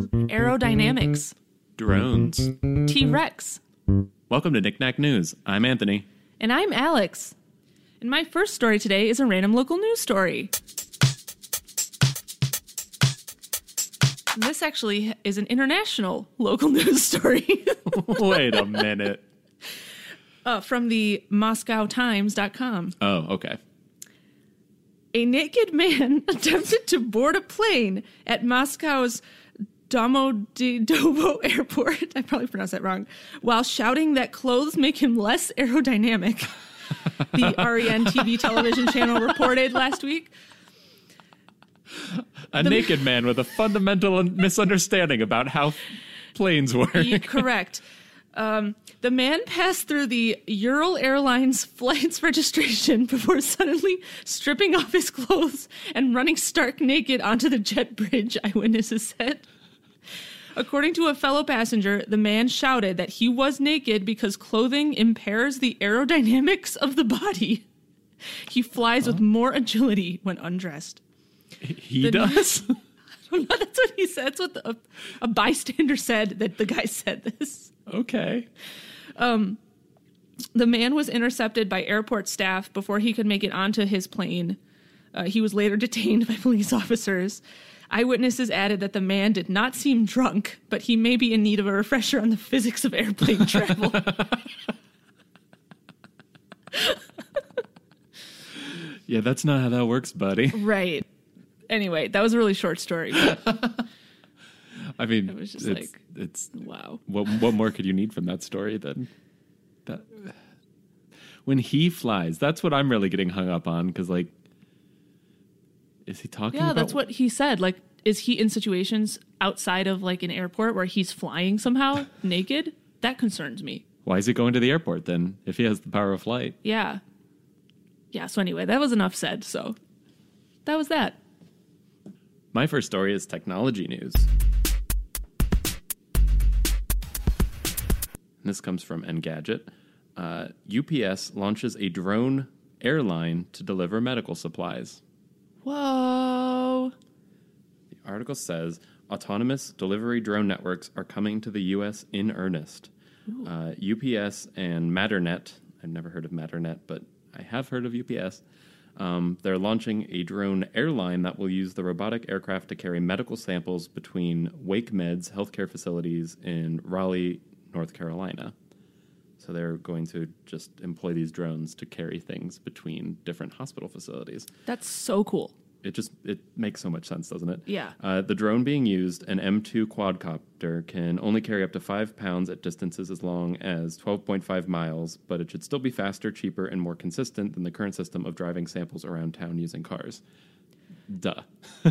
Aerodynamics, Drones. T Rex, Welcome to Knickknack News. I'm Anthony. and I'm Alex. And my first story today is a random local news story. This actually is an international local news story Wait a minute. Uh, from the MoscowTimes.com. Oh, okay. A naked man attempted to board a plane at Moscow's Domodedovo Airport. I probably pronounced that wrong. While shouting that clothes make him less aerodynamic. the REN TV television channel reported last week. A naked man with a fundamental misunderstanding about how planes work. Correct. Um, the man passed through the Ural Airlines flight's registration before suddenly stripping off his clothes and running stark naked onto the jet bridge, eyewitnesses said. According to a fellow passenger, the man shouted that he was naked because clothing impairs the aerodynamics of the body. He flies with more agility when undressed. he the- does? That's what he said. That's what the, a, a bystander said that the guy said this. Okay. The man was intercepted by airport staff before he could make it onto his plane. Uh, he was later detained by police officers. Eyewitnesses added that the man did not seem drunk, but he may be in need of a refresher on the physics of airplane travel. Yeah, that's not how that works, buddy. right. Anyway, that was a really short story. But I mean, It was just it's, like- it's wow. what what more could you need from that story than that when he flies, that's what I'm really getting hung up on because like is he talking Yeah, that's what he said. Like, is he in situations outside of like an airport where he's flying somehow naked? That concerns me. why is he going to the airport then if he has the power of flight? Yeah. Yeah, so anyway, that was enough said. So that was that. My first story is technology news. This comes from Engadget. Uh, UPS launches a drone airline to deliver medical supplies. Whoa. The article says autonomous delivery drone networks are coming to the U.S. in earnest. Uh, UPS and Matternet, I've never heard of Matternet, but I have heard of UPS. Um, they're launching a drone airline that will use the robotic aircraft to carry medical samples between WakeMed's healthcare facilities in Raleigh, North Carolina. So they're going to just employ these drones to carry things between different hospital facilities That's so cool. it just it makes so much sense, doesn't it? Yeah. Uh, the drone being used, an M2 quadcopter, can only carry up to five pounds at distances as long as 12.5 miles, but it should still be faster, cheaper, and more consistent than the current system of driving samples around town using cars. Duh.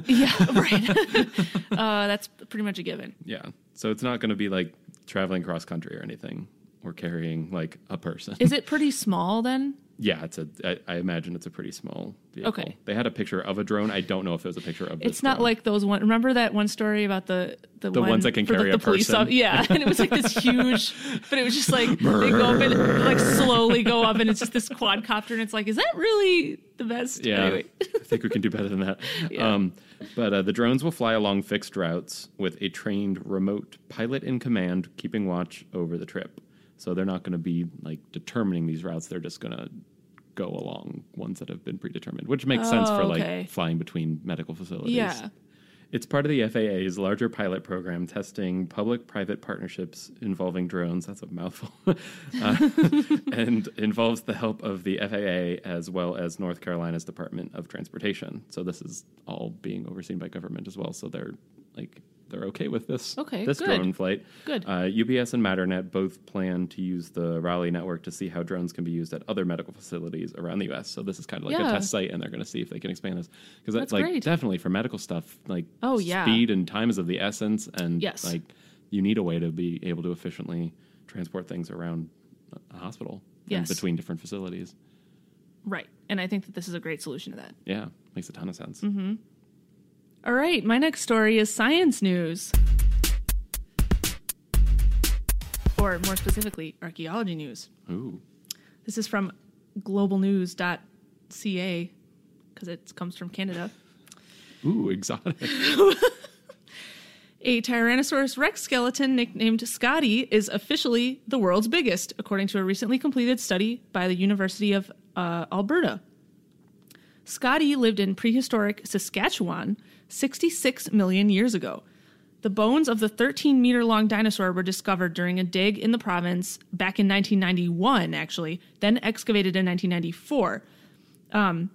Yeah, right. uh, that's pretty much a given. Yeah. So it's not going to be like traveling cross country or anything, or carrying like a person. Is it pretty small then? Yeah, it's a. I, I imagine it's a pretty small vehicle. Okay. They had a picture of a drone. I don't know if it was a picture of. It's not drone. like those one. Remember that one story about the the, The one ones that can carry the, a the police person. off- Yeah, and it was like this huge, but it was just like they go up and like slowly go up, and it's just this quadcopter, and it's like, is that really the best? Yeah, Anyway. I think we can do better than that. Yeah. Um, but uh, the drones will fly along fixed routes with a trained remote pilot in command, keeping watch over the trip. So they're not going to be like determining these routes; they're just going to go along ones that have been predetermined, which makes sense for Oh, okay. like flying between medical facilities. Yeah. It's part of the FAA's larger pilot program testing public private partnerships involving drones. That's a mouthful. Uh, and involves the help of the FAA as well as North Carolina's Department of Transportation. So this is all being overseen by government as well. So they're like, they're okay with this, Okay, this good. drone flight. Good. Uh, UPS and Matternet both plan to use the Raleigh network to see how drones can be used at other medical facilities around the U.S. So this is kind of like Yeah. a test site, and they're going to see if they can expand this because That's like great. definitely for medical stuff. Like Oh, yeah. speed and time is of the essence, and Yes. like you need a way to be able to efficiently transport things around a hospital and Yes. between different facilities. Right, and I think that this is a great solution to that. Yeah, makes a ton of sense. Mm-hmm. All right, my next story is science news. Or more specifically, archaeology news. Ooh, This is from globalnews.ca because it comes from Canada. Ooh, exotic. A Tyrannosaurus rex skeleton nicknamed Scotty is officially the world's biggest, according to a recently completed study by the University of uh, Alberta. Scotty lived in prehistoric Saskatchewan 66 million years ago. The bones of the 13 meter long dinosaur were discovered during a dig in the province back in 1991, actually, then excavated in 1994. Um,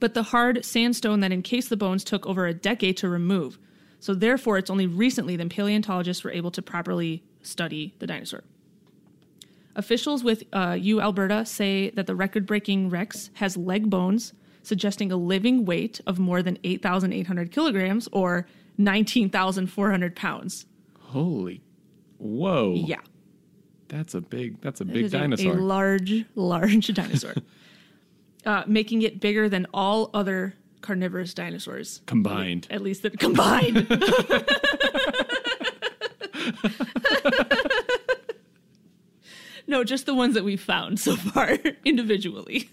but the hard sandstone that encased the bones took over a decade to remove. So, therefore, it's only recently that paleontologists were able to properly study the dinosaur. Officials with uh, U Alberta say that the record breaking Rex has leg bones, suggesting a living weight of more than 8,800 kilograms or 19,400 pounds. Holy, whoa! Yeah. that's a big. That's a big is a- dinosaur. A, large, large dinosaur. uh, making it bigger than all other carnivorous dinosaurs. combined. At least that combined. no, just the ones that we've found so far individually.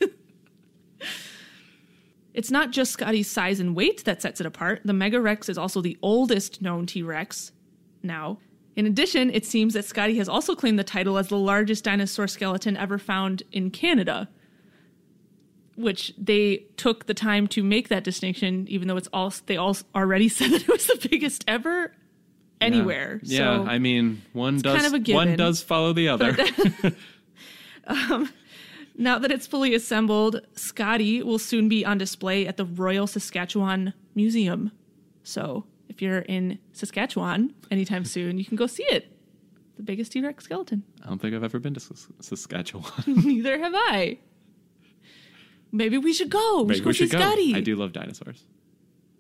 It's not just Scotty's size and weight that sets it apart. The Mega Rex is also the oldest known T Rex now. In addition, it seems that Scotty has also claimed the title as the largest dinosaur skeleton ever found in Canada which they took the time to make that distinction, even though it's all they all already said that it was the biggest ever anywhere. Yeah, so I mean, one does kind of one does follow the other. now that it's fully assembled, Scotty will soon be on display at the Royal Saskatchewan Museum. So if you're in Saskatchewan anytime soon, you can go see it. The biggest T Rex skeleton. I don't think I've ever been to Sas- Saskatchewan. Neither have I. Maybe we should go. We Maybe should go we see. Scotty. I do love dinosaurs.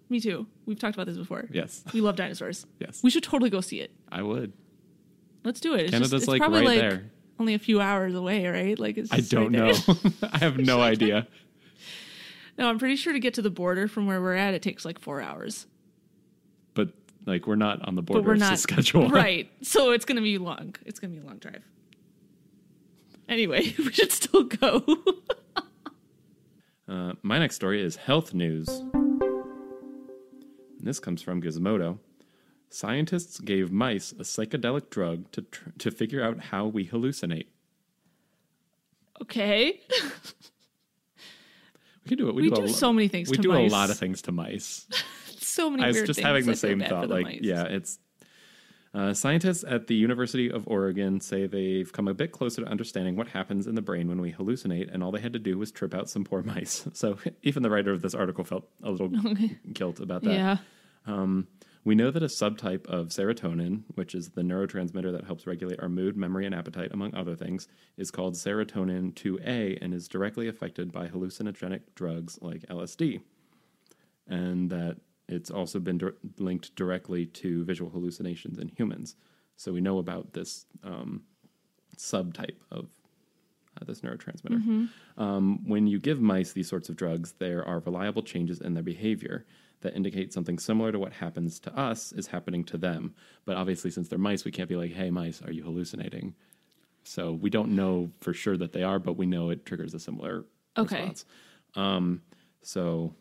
Me too. We've talked about this before. Yes, We love dinosaurs. yes, We should totally go see it. I would. Let's do it. It's Canada's just, it's like probably right like there. Only a few hours away, right? Like it's I don't right know. I have no idea. no, I'm pretty sure to get to the border from where we're at, it takes like four hours. But like, we're not on the border But we're not Saskatchewan. right. So it's gonna be long. It's gonna be a long drive. Anyway, we should still go. Uh, my next story is health news. And this comes from Gizmodo. Scientists gave mice a psychedelic drug to tr- to figure out how we hallucinate. okay. We can do it. We do, do a, lo- so many things We do mice. a lot of things to mice. So many I was just having the I same thought. Like, mice. yeah, it's. Uh, scientists at the University of Oregon say they've come a bit closer to understanding what happens in the brain when we hallucinate, and all they had to do was trip out some poor mice. So even the writer of this article felt a little guilt about that. Yeah. Um, we know that a subtype of serotonin, which is the neurotransmitter that helps regulate our mood, memory, and appetite, among other things, is called serotonin 2A and is directly affected by hallucinogenic drugs like LSD. And that it's also been dir- linked directly to visual hallucinations in humans. So we know about this um, subtype of uh, this neurotransmitter. Um, when you give mice these sorts of drugs, there are reliable changes in their behavior that indicate something similar to what happens to us is happening to them. But obviously, since they're mice, we can't be like, hey, mice, are you hallucinating? So we don't know for sure that they are, but we know it triggers a similar Okay. response. Um, so,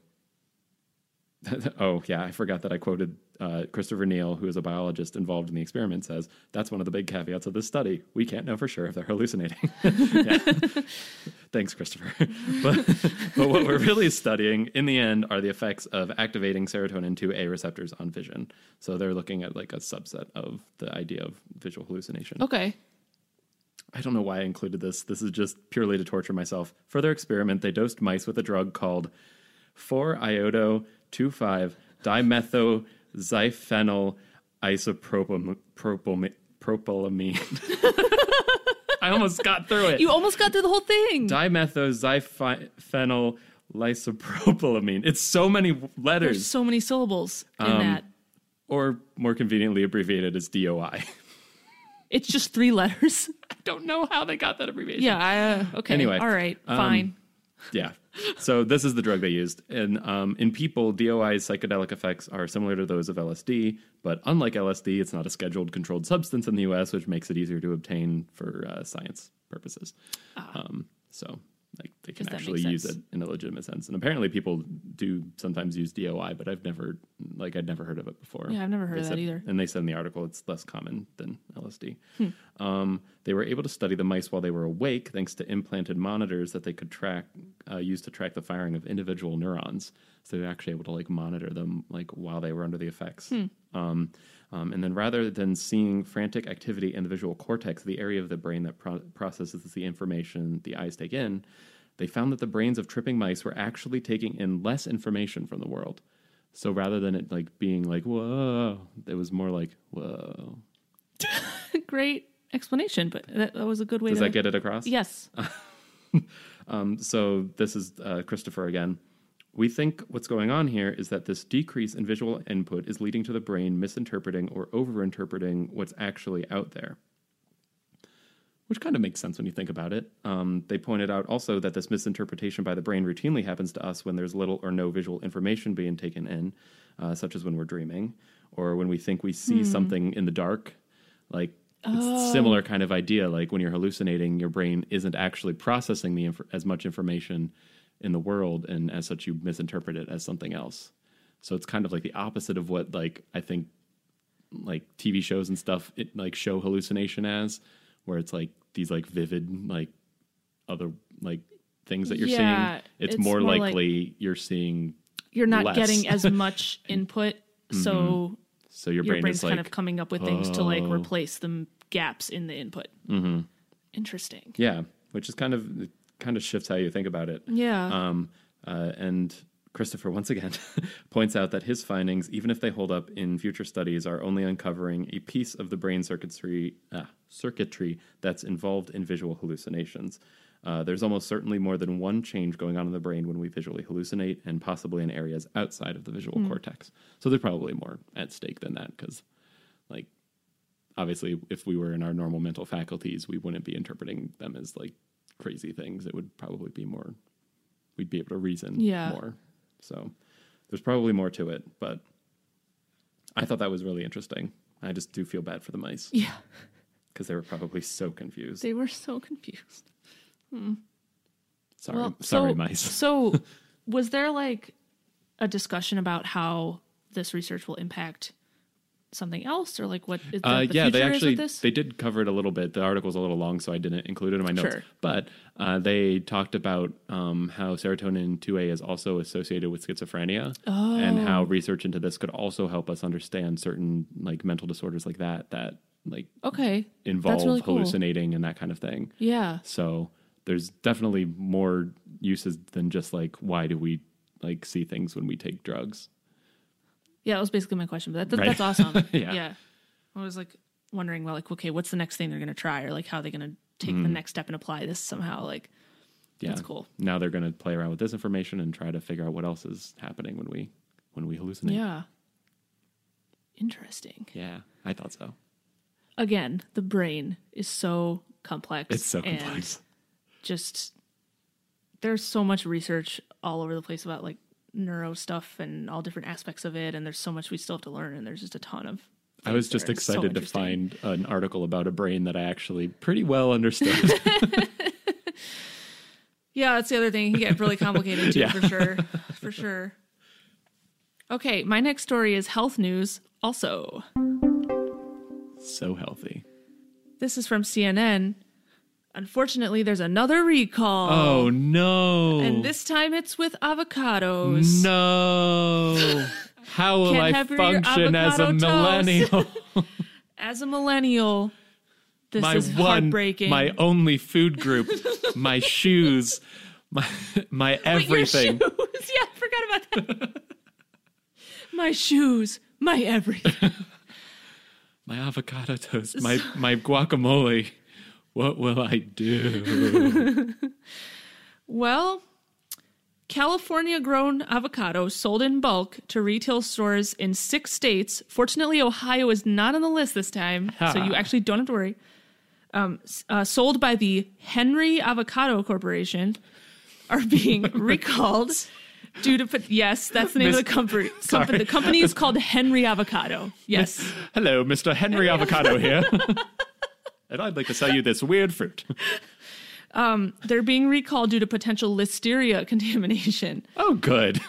oh, yeah, I forgot that I quoted uh, Christopher Niell, who is a biologist involved in the experiment, says that's one of the big caveats of this study. We can't know for sure if they're hallucinating. Thanks, Christopher. but, but what we're really studying in the end are the effects of activating serotonin 2A receptors on vision. So they're looking at like a subset of the idea of visual hallucination. Okay. I don't know why I included this. This is just purely to torture myself. For their experiment, they dosed mice with a drug called 4-iodo 2,5 dimethoxyphenyl isopropylamine. I almost got through it. You almost got through the whole thing. Dimethoxyphenyl isopropylamine. It's so many There's letters, so many syllables in Um, that. or more conveniently abbreviated as DOI. It's just three letters. I don't know how they got that abbreviation. yeah. I, uh, okay. Anyway, All right. um, Fine. Yeah. So this is the drug they used. And um, in people, DOI's psychedelic effects are similar to those of LSD, but unlike LSD, it's not a scheduled controlled substance in the US, which makes it easier to obtain for uh, science purposes. Ah. Um, so like they can Does that make actually use it in a legitimate sense. And apparently, people do sometimes use DOI, but I've never like I'd never heard of it before. Yeah, I've never heard They of that either. And they said in the article it's less common than LSD. Hmm. Um, they were able to study the mice while they were awake thanks to implanted monitors that they could track, uh, use to track the firing of individual neurons. So they were actually able to like monitor them like while they were under the effects. Hmm. Um, um, and then rather than seeing frantic activity in the visual cortex, the area of the brain that pro- processes the information the eyes take in, they found that the brains of tripping mice were actually taking in less information from the world. So rather than it like being like whoa, it was more like whoa. Great explanation, but that, that was a good way Does to. that get it across? yes. Um, so this is uh, Christopher again. We think what's going on here is that this decrease in visual input is leading to the brain misinterpreting or overinterpreting what's actually out there. Which kind of makes sense when you think about it. Um, they pointed out also that this misinterpretation by the brain routinely happens to us when there's little or no visual information being taken in, uh, such as when we're dreaming or when we think we see something in the dark. Like it's a similar kind of idea. Like when you're hallucinating, your brain isn't actually processing the inf- as much information in the world, and as such, you misinterpret it as something else. So it's kind of like the opposite of what like I think like TV shows and stuff it like show hallucination as, where it's like these like vivid like other like things that you're Yeah, seeing. It's, it's more, more like- likely you're seeing You're not less. Mm-hmm. getting as much input, so so your, your brain brain's is like kind of coming up with things to like oh. replace the gaps in the input. Mm-hmm. Interesting. yeah, which is kind of it kind of shifts how you think about it. Yeah. Um, uh, and Christopher once again points out that his findings, even if they hold up in future studies, are only uncovering a piece of the brain circuitry uh, circuitry that's involved in visual hallucinations. Uh, there's almost certainly more than one change going on in the brain when we visually hallucinate, and possibly in areas outside of the visual cortex. So there's probably more at stake than that, because, like, obviously, if we were in our normal mental faculties, we wouldn't be interpreting them as like crazy things. It would probably be more we'd be able to reason Yeah. more. So there's probably more to it, but I thought that was really interesting. I just do feel bad for the mice yeah. because they were probably so confused. They were so confused. Sorry, Well, sorry, so, mice. so, was there like a discussion about how this research will impact something else, or like what is the, Uh, the yeah, they actually this? they did cover it a little bit. The article article's a little long, so I didn't include it in my notes. Sure. But uh, they talked about um, how serotonin two A is also associated with schizophrenia, and Oh. how research into this could also help us understand certain like mental disorders like that that like okay, involve really cool. hallucinating and that kind of thing. Yeah, So there's definitely more uses than just like why do we like see things when we take drugs? yeah. That was basically my question, but that, Right. that's awesome. Yeah. I was like wondering, well, like, okay, what's the next thing they're going to try, or like how they're going to take Mm-hmm. the next step and apply this somehow? Like, Yeah. That's cool. Now they're going to play around with this information and try to figure out what else is happening when we when we hallucinate. yeah, interesting. Yeah, I thought so. Again, the brain is so complex. It's so complex. Just there's so much research all over the place about like neuro stuff and all different aspects of it and there's so much we still have to learn and there's just a ton of I was just are so excited to find an article about a brain that I actually pretty well understood. yeah that's the other thing it can get really complicated too Yeah. for sure for sure okay my next story is health news also so healthy. this is from cnn unfortunately there's another recall Oh no. and this time it's with avocados No. How will Can't I have your function as a avocado toast. millennial? as a millennial this my is one, heartbreaking my only food group, my shoes, my my Wait, your everything. shoes. Yeah, I forgot about that. my shoes, my everything. my avocado toast, my my guacamole. What will I do? Well, California grown avocados sold in bulk to retail stores in six states. Fortunately, Ohio is not on the list this time, so you actually don't have to worry. Um, uh, sold by the Henry Avocado Corporation are being recalled due to put. Yes, that's the name of the company. Sorry. company. The company is called Henry Avocado. Yes. Hello, Mr. Henry Avocado here. And I'd like to sell you this weird fruit. Um, they're being recalled due to potential listeria contamination. Oh, good.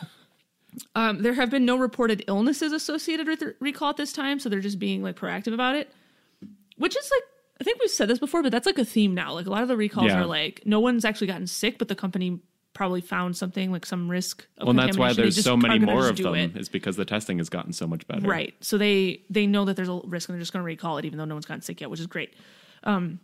Um, there have been no reported illnesses associated with the recall at this time, so they're just being like proactive about it. Which is like I think we've said this before, but that's like a theme now. Like a lot of the recalls Yeah. are like no one's actually gotten sick, but the company probably found something like some risk. Of Well, and that's why there's so many more of them. it. Is because the testing has gotten so much better. Right. So they they know that there's a risk and they're just going to recall it, even though no one's gotten sick yet, which is great. Um,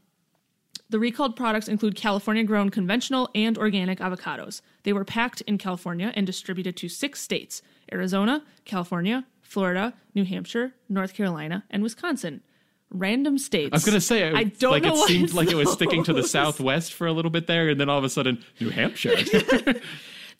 the recalled products include California grown conventional and organic avocados. They were packed in California and distributed to six states Arizona, California, Florida, New Hampshire, North Carolina, and Wisconsin. Random states. I was gonna say, I don't like know it seemed like it was sticking to the southwest for a little bit there, and then all of a sudden, New Hampshire.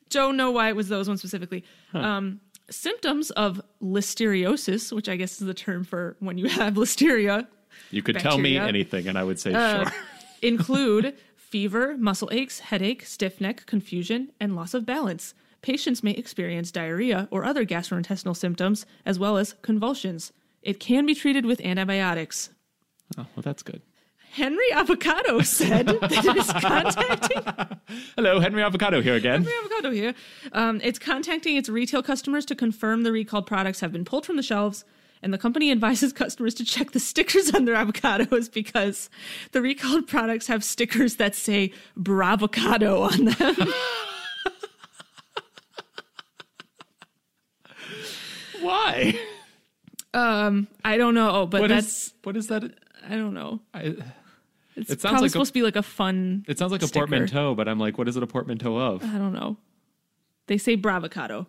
don't know why it was those ones specifically. Um, symptoms of listeriosis, which I guess is the term for when you have listeria, you could tell me anything, and I would say Uh, sure. include fever, muscle aches, headache, stiff neck, confusion, and loss of balance. Patients may experience diarrhea or other gastrointestinal symptoms, as well as convulsions. It can be treated with antibiotics. Oh, well, that's good. Henry Avocado said that it is contacting Hello, Henry Avocado here again. Henry Avocado here. Um, it's contacting its retail customers to confirm the recalled products have been pulled from the shelves, and the company advises customers to check the stickers on their avocados because the recalled products have stickers that say Bravocado on them. Why? Um, I don't know, but What that's is what is that? I don't know. I, It's It sounds probably like a- supposed to be like a fun. it sounds like a portmanteau, but I'm like, what is it a portmanteau of? I don't know. They say Bravocado.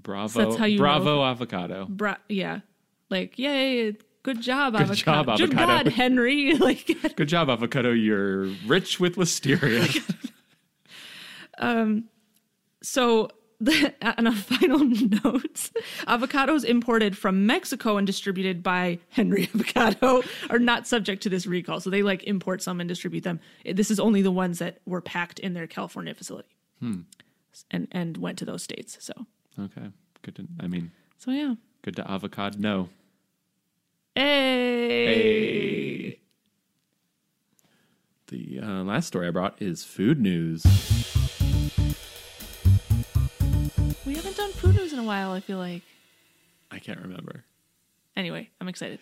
Bravo, that's how you Bravo avocado. Bra- yeah, like yay, good job, Good avocado. job, Good avocado. God, Henry. Like Good job, avocado. You're rich with listeria. um So, the, on a final note, avocados imported from Mexico and distributed by Henry Avocado are not subject to this recall. So they like import some and distribute them. This is only the ones that were packed in their California facility, and and went to those states. So okay, good. To, I mean, so yeah. Good to avocado. No. Hey. The uh, last story I brought is food news. We haven't done food news in a while. I feel like. I can't remember. Anyway, I'm excited.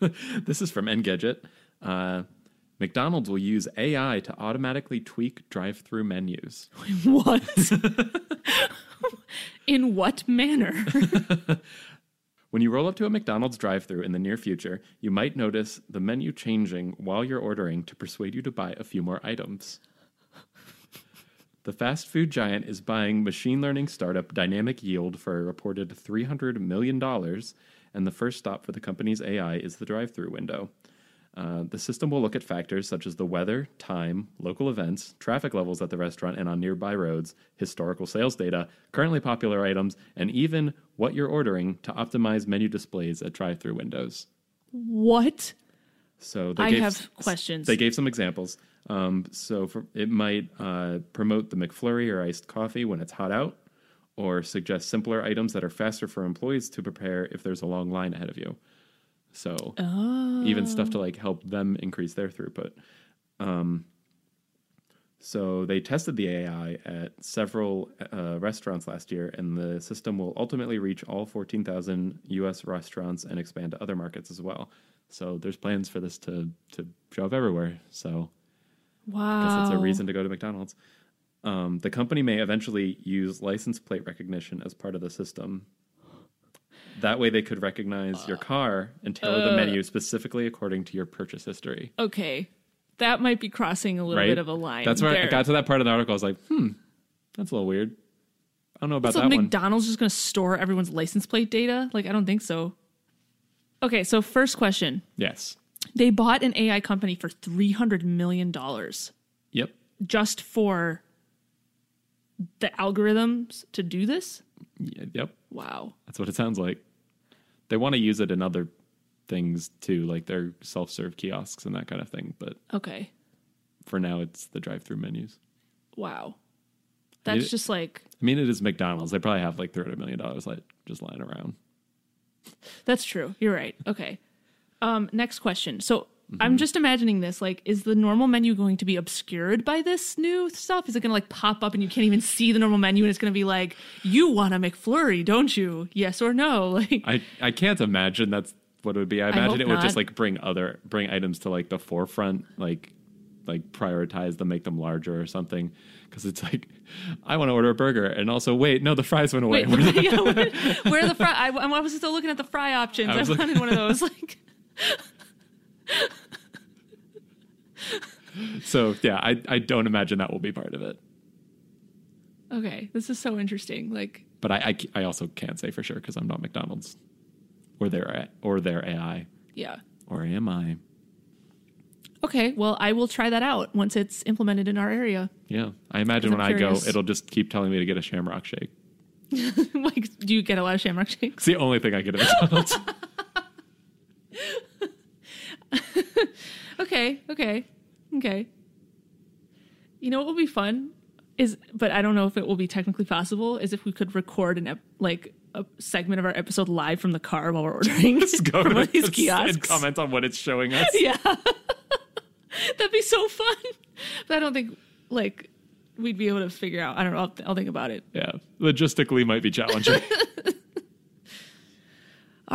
This is from Engadget. Uh, McDonald's will use AI to automatically tweak drive-through menus. What? in what manner? When you roll up to a McDonald's drive-through in the near future, you might notice the menu changing while you're ordering to persuade you to buy a few more items. The fast food giant is buying machine learning startup Dynamic Yield for a reported $300 million, and the first stop for the company's AI is the drive through window. Uh, the system will look at factors such as the weather, time, local events, traffic levels at the restaurant and on nearby roads, historical sales data, currently popular items, and even what you're ordering to optimize menu displays at drive through windows. what? So they I gave, have questions. They gave some examples. Um, so for, it might uh, promote the McFlurry or iced coffee when it's hot out, or suggest simpler items that are faster for employees to prepare if there's a long line ahead of you. So even stuff to like help them increase their throughput. Um, so they tested the AI at several uh, restaurants last year, and the system will ultimately reach all 14,000 U.S. restaurants and expand to other markets as well. So there's plans for this to to show up everywhere. So I Wow. guess that's a reason to go to McDonald's. Um, the company may eventually use license plate recognition as part of the system. That way, they could recognize your car and tailor the menu specifically according to your purchase history. Okay. That might be crossing a little Right? bit of a line. That's where I there. got to that part of the article. I was like, hmm, that's a little weird. I don't know about So that one. McDonald's just going to store everyone's license plate data? Like, I don't think so. Okay, so first question. Yes. They bought an AI company for $300 million Yep. just for the algorithms to do this? Yep. Wow. That's what it sounds like. They want to use it in other things too, like their self-serve kiosks and that kind of thing. But Okay. for now, it's the drive-through menus. Wow. That's it- just like, I mean, it is McDonald's. They probably have like three hundred million dollars like just lying around. that's true. You're right. Okay. Um, next question. So I'm mm-hmm. just imagining this. Like, is the normal menu going to be obscured by this new stuff? Is it going to like pop up and you can't even see the normal menu and it's going to be like, you want a McFlurry, don't you? Yes or no? Like, I I can't imagine that's what it would be. I imagine hope it would just like bring other bring items to like the forefront, like like prioritize them, make them larger or something. Because it's like, I want to order a burger, and also wait, no, the fries went away. wait, yeah, where, where are the fry? I, I was still looking at the fry options. I I, was looking- wanted one of those. Like, so yeah, I I don't imagine that will be part of it. okay, this is so interesting. Like, But I I also can't say for sure because I'm not McDonald's or their or their AI yeah. or am I? Okay, well, I will try that out once it's implemented in our area. Yeah, I imagine I'm when I go, it'll just keep telling me to get a Shamrock Shake. like, do you get a lot of Shamrock shakes? It's the only thing I get at McDonald's. Okay, okay, okay. You know what would be fun is, but I don't know if it will be technically possible. Is if we could record an ep- like a segment of our episode live from the car while we're ordering Just go from to these and comment on what it's showing us. Yeah, that'd be so fun. But I don't think like we'd be able to figure out. I don't know. I'll, I'll think about it. Yeah, logistically might be challenging.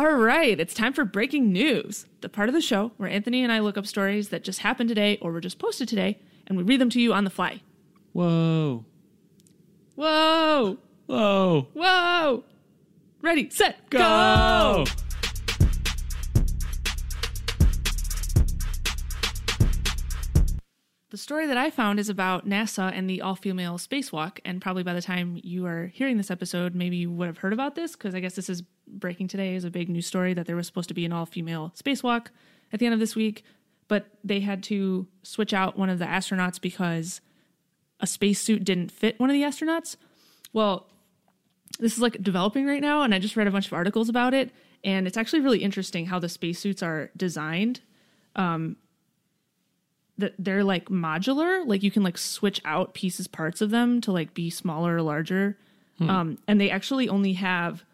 All right, it's time for breaking news, the part of the show where Anthony and I look up stories that just happened today or were just posted today, and we read them to you on the fly. Whoa, Whoa! whoa, Whoa! Ready, set, go! go! The story that I found is about NASA and the all female spacewalk. And probably by the time you are hearing this episode, maybe you would have heard about this because I guess this is breaking today is a big news story that there was supposed to be an all female spacewalk at the end of this week. But they had to switch out one of the astronauts because a spacesuit didn't fit one of the astronauts. Well, this is like developing right now, and I just read a bunch of articles about it, and it's actually really interesting how the spacesuits are designed. Um, that they're like modular, like you can like switch out pieces, parts of them to like be smaller or larger. Um, and they actually only have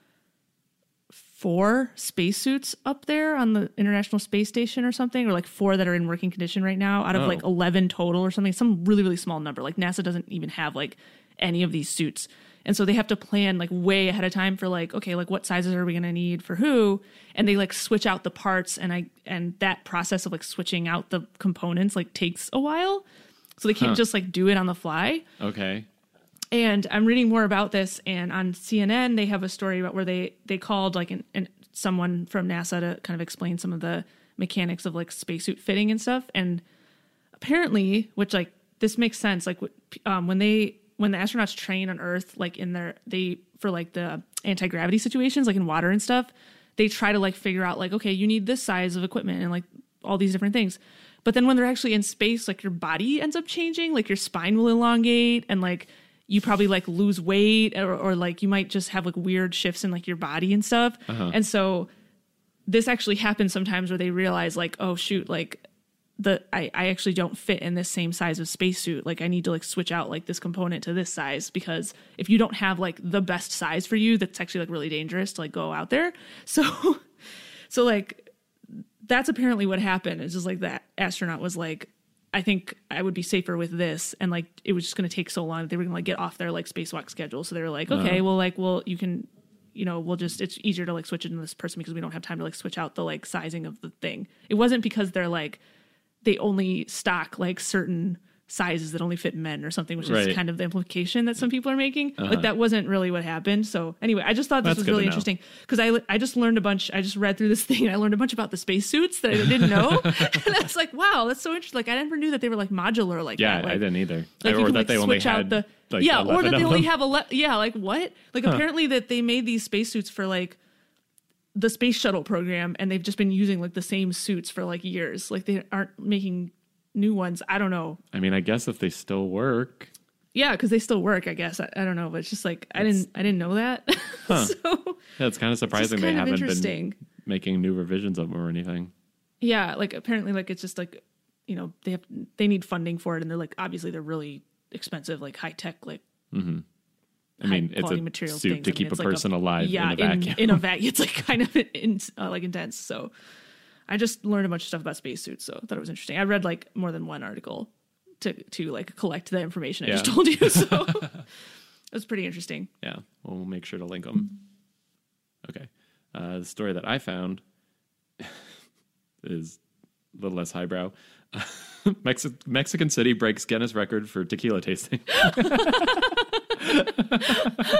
four spacesuits up there on the International Space Station or something, or like four that are in working condition right now out of Oh. like 11 total or something, some really, really small number. Like NASA doesn't even have like any of these suits. And so they have to plan like way ahead of time for like, okay, like what sizes are we going to need for who? And they like switch out the parts and I, and that process of like switching out the components like takes a while. So they can't Huh. just like do it on the fly. Okay. And I'm reading more about this, and on CNN they have a story about where they they called like an, an someone from NASA to kind of explain some of the mechanics of like spacesuit fitting and stuff. And apparently, which like this makes sense, like um, when they when the astronauts train on Earth, like in their they for like the anti gravity situations, like in water and stuff, they try to like figure out like okay, you need this size of equipment and like all these different things. But then when they're actually in space, like your body ends up changing, like your spine will elongate and like you probably like lose weight or, or like you might just have like weird shifts in like your body and stuff. Uh-huh. And so this actually happens sometimes where they realize like, oh shoot, like the I, I actually don't fit in this same size of spacesuit. Like I need to like switch out like this component to this size because if you don't have like the best size for you, that's actually like really dangerous to like go out there. So so like that's apparently what happened. It's just like that astronaut was like, I think I would be safer with this, and like it was just going to take so long that they were going to like get off their like spacewalk schedule. So they were like, okay, uh-huh. well, like, well, you can, you know, we'll just it's easier to like switch it into this person because we don't have time to like switch out the like sizing of the thing. It wasn't because they're like they only stock like certain sizes that only fit men or something, which Right. is kind of the implication that some people are making. Like uh-huh. that wasn't really what happened. So anyway, I just thought this That's was really interesting because I I just learned a bunch. I just read through this thing and I learned a bunch about the spacesuits that I didn't know, and I was like, wow, that's so interesting. Like I never knew that they were like modular like Yeah, that. Like, I didn't either. like or you can, that like, they only switch out had the like yeah, or that they only them. have ele- yeah, like what? Like apparently that they made these spacesuits for like the space shuttle program, and they've just been using like the same suits for like years. Like they aren't making new ones. I don't know. I mean, I guess if they still work, Yeah, because they still work. I guess I, I don't know, but it's just like I didn't I didn't know that. so yeah, it's kind of surprising they of haven't been making new revisions of them or anything. yeah, like apparently like it's just like you know they have they need funding for it, and they're like obviously they're really expensive, like high tech, like mm-hmm. I mean, it's a materials suit things. to I mean, keep a like person alive yeah, in a vacuum. in, a vacuum. It's like kind of in, uh, like intense. So, I just learned a bunch of stuff about spacesuits, so I thought it was interesting. I read like more than one article to to like collect the information I just told you, so it was pretty interesting. Yeah, well, we'll make sure to link them. Okay. Uh, the story that I found is a little less highbrow. Mexi- Mexican City breaks Guinness record for tequila tasting.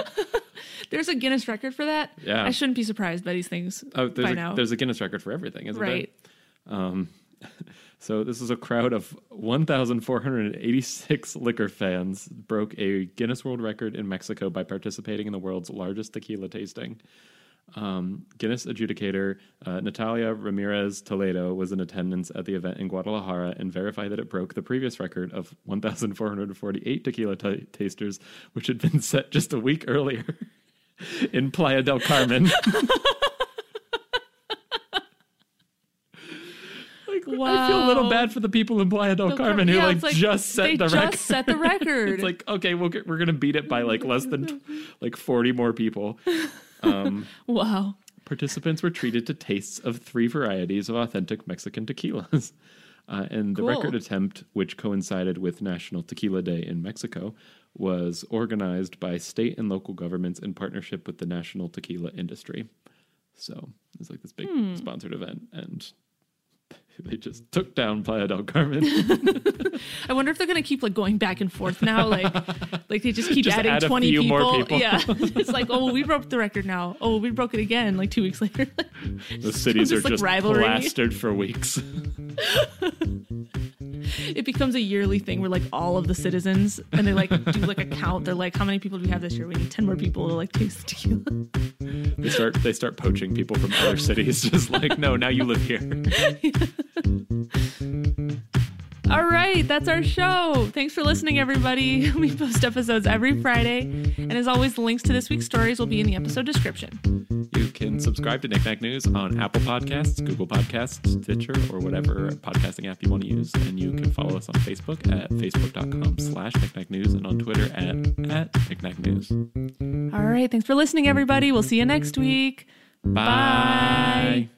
There's a Guinness record for that. Yeah. I shouldn't be surprised by these things Oh, there's by a, now. there's a Guinness record for everything, isn't right. there? Um, so this is a crowd of 1,486 liquor fans broke a Guinness World Record in Mexico by participating in the world's largest tequila tasting. Um, Guinness adjudicator uh, Natalia Ramirez Toledo was in attendance at the event in Guadalajara and verified that it broke the previous record of 1,448 tequila t- tasters, which had been set just a week earlier in Playa del Carmen. Like, I feel a little bad for the people in Playa del Carmen who yeah, like, like, just set they the just record. set the record. it's like okay, we'll get, we're gonna beat it by like less than like forty more people. Wow. Participants were treated to tastes of three varieties of authentic Mexican tequilas. Uh, and the Cool. record attempt, which coincided with National Tequila Day in Mexico, was organized by state and local governments in partnership with the national tequila industry. So it's like this big Hmm. sponsored event, and they just took down Playa del Carmen. I wonder if they're gonna keep like going back and forth now, like like they just keep Just adding add twenty people. more people. Yeah, it's like oh, we broke the record now. Oh, we broke it again like two weeks later. the cities this, are like, just rivalry. plastered for weeks. It becomes a yearly thing where like all of the citizens and they like do like a count. They're like, how many people do we have this year? We need ten more people to like taste the tequila. They start they start poaching people from other cities. Just like no, now you live here. All right, that's our show. Thanks for listening, everybody. We post episodes every Friday, and as always, the links to this week's stories will be in the episode description. You can subscribe to Knickknack News on Apple Podcasts, Google Podcasts, Stitcher, or whatever podcasting app you want to use. And you can follow us on Facebook at facebook.com slash Knickknack News and on Twitter at, at Knickknack News. All right, thanks for listening, everybody. We'll see you next week. Bye.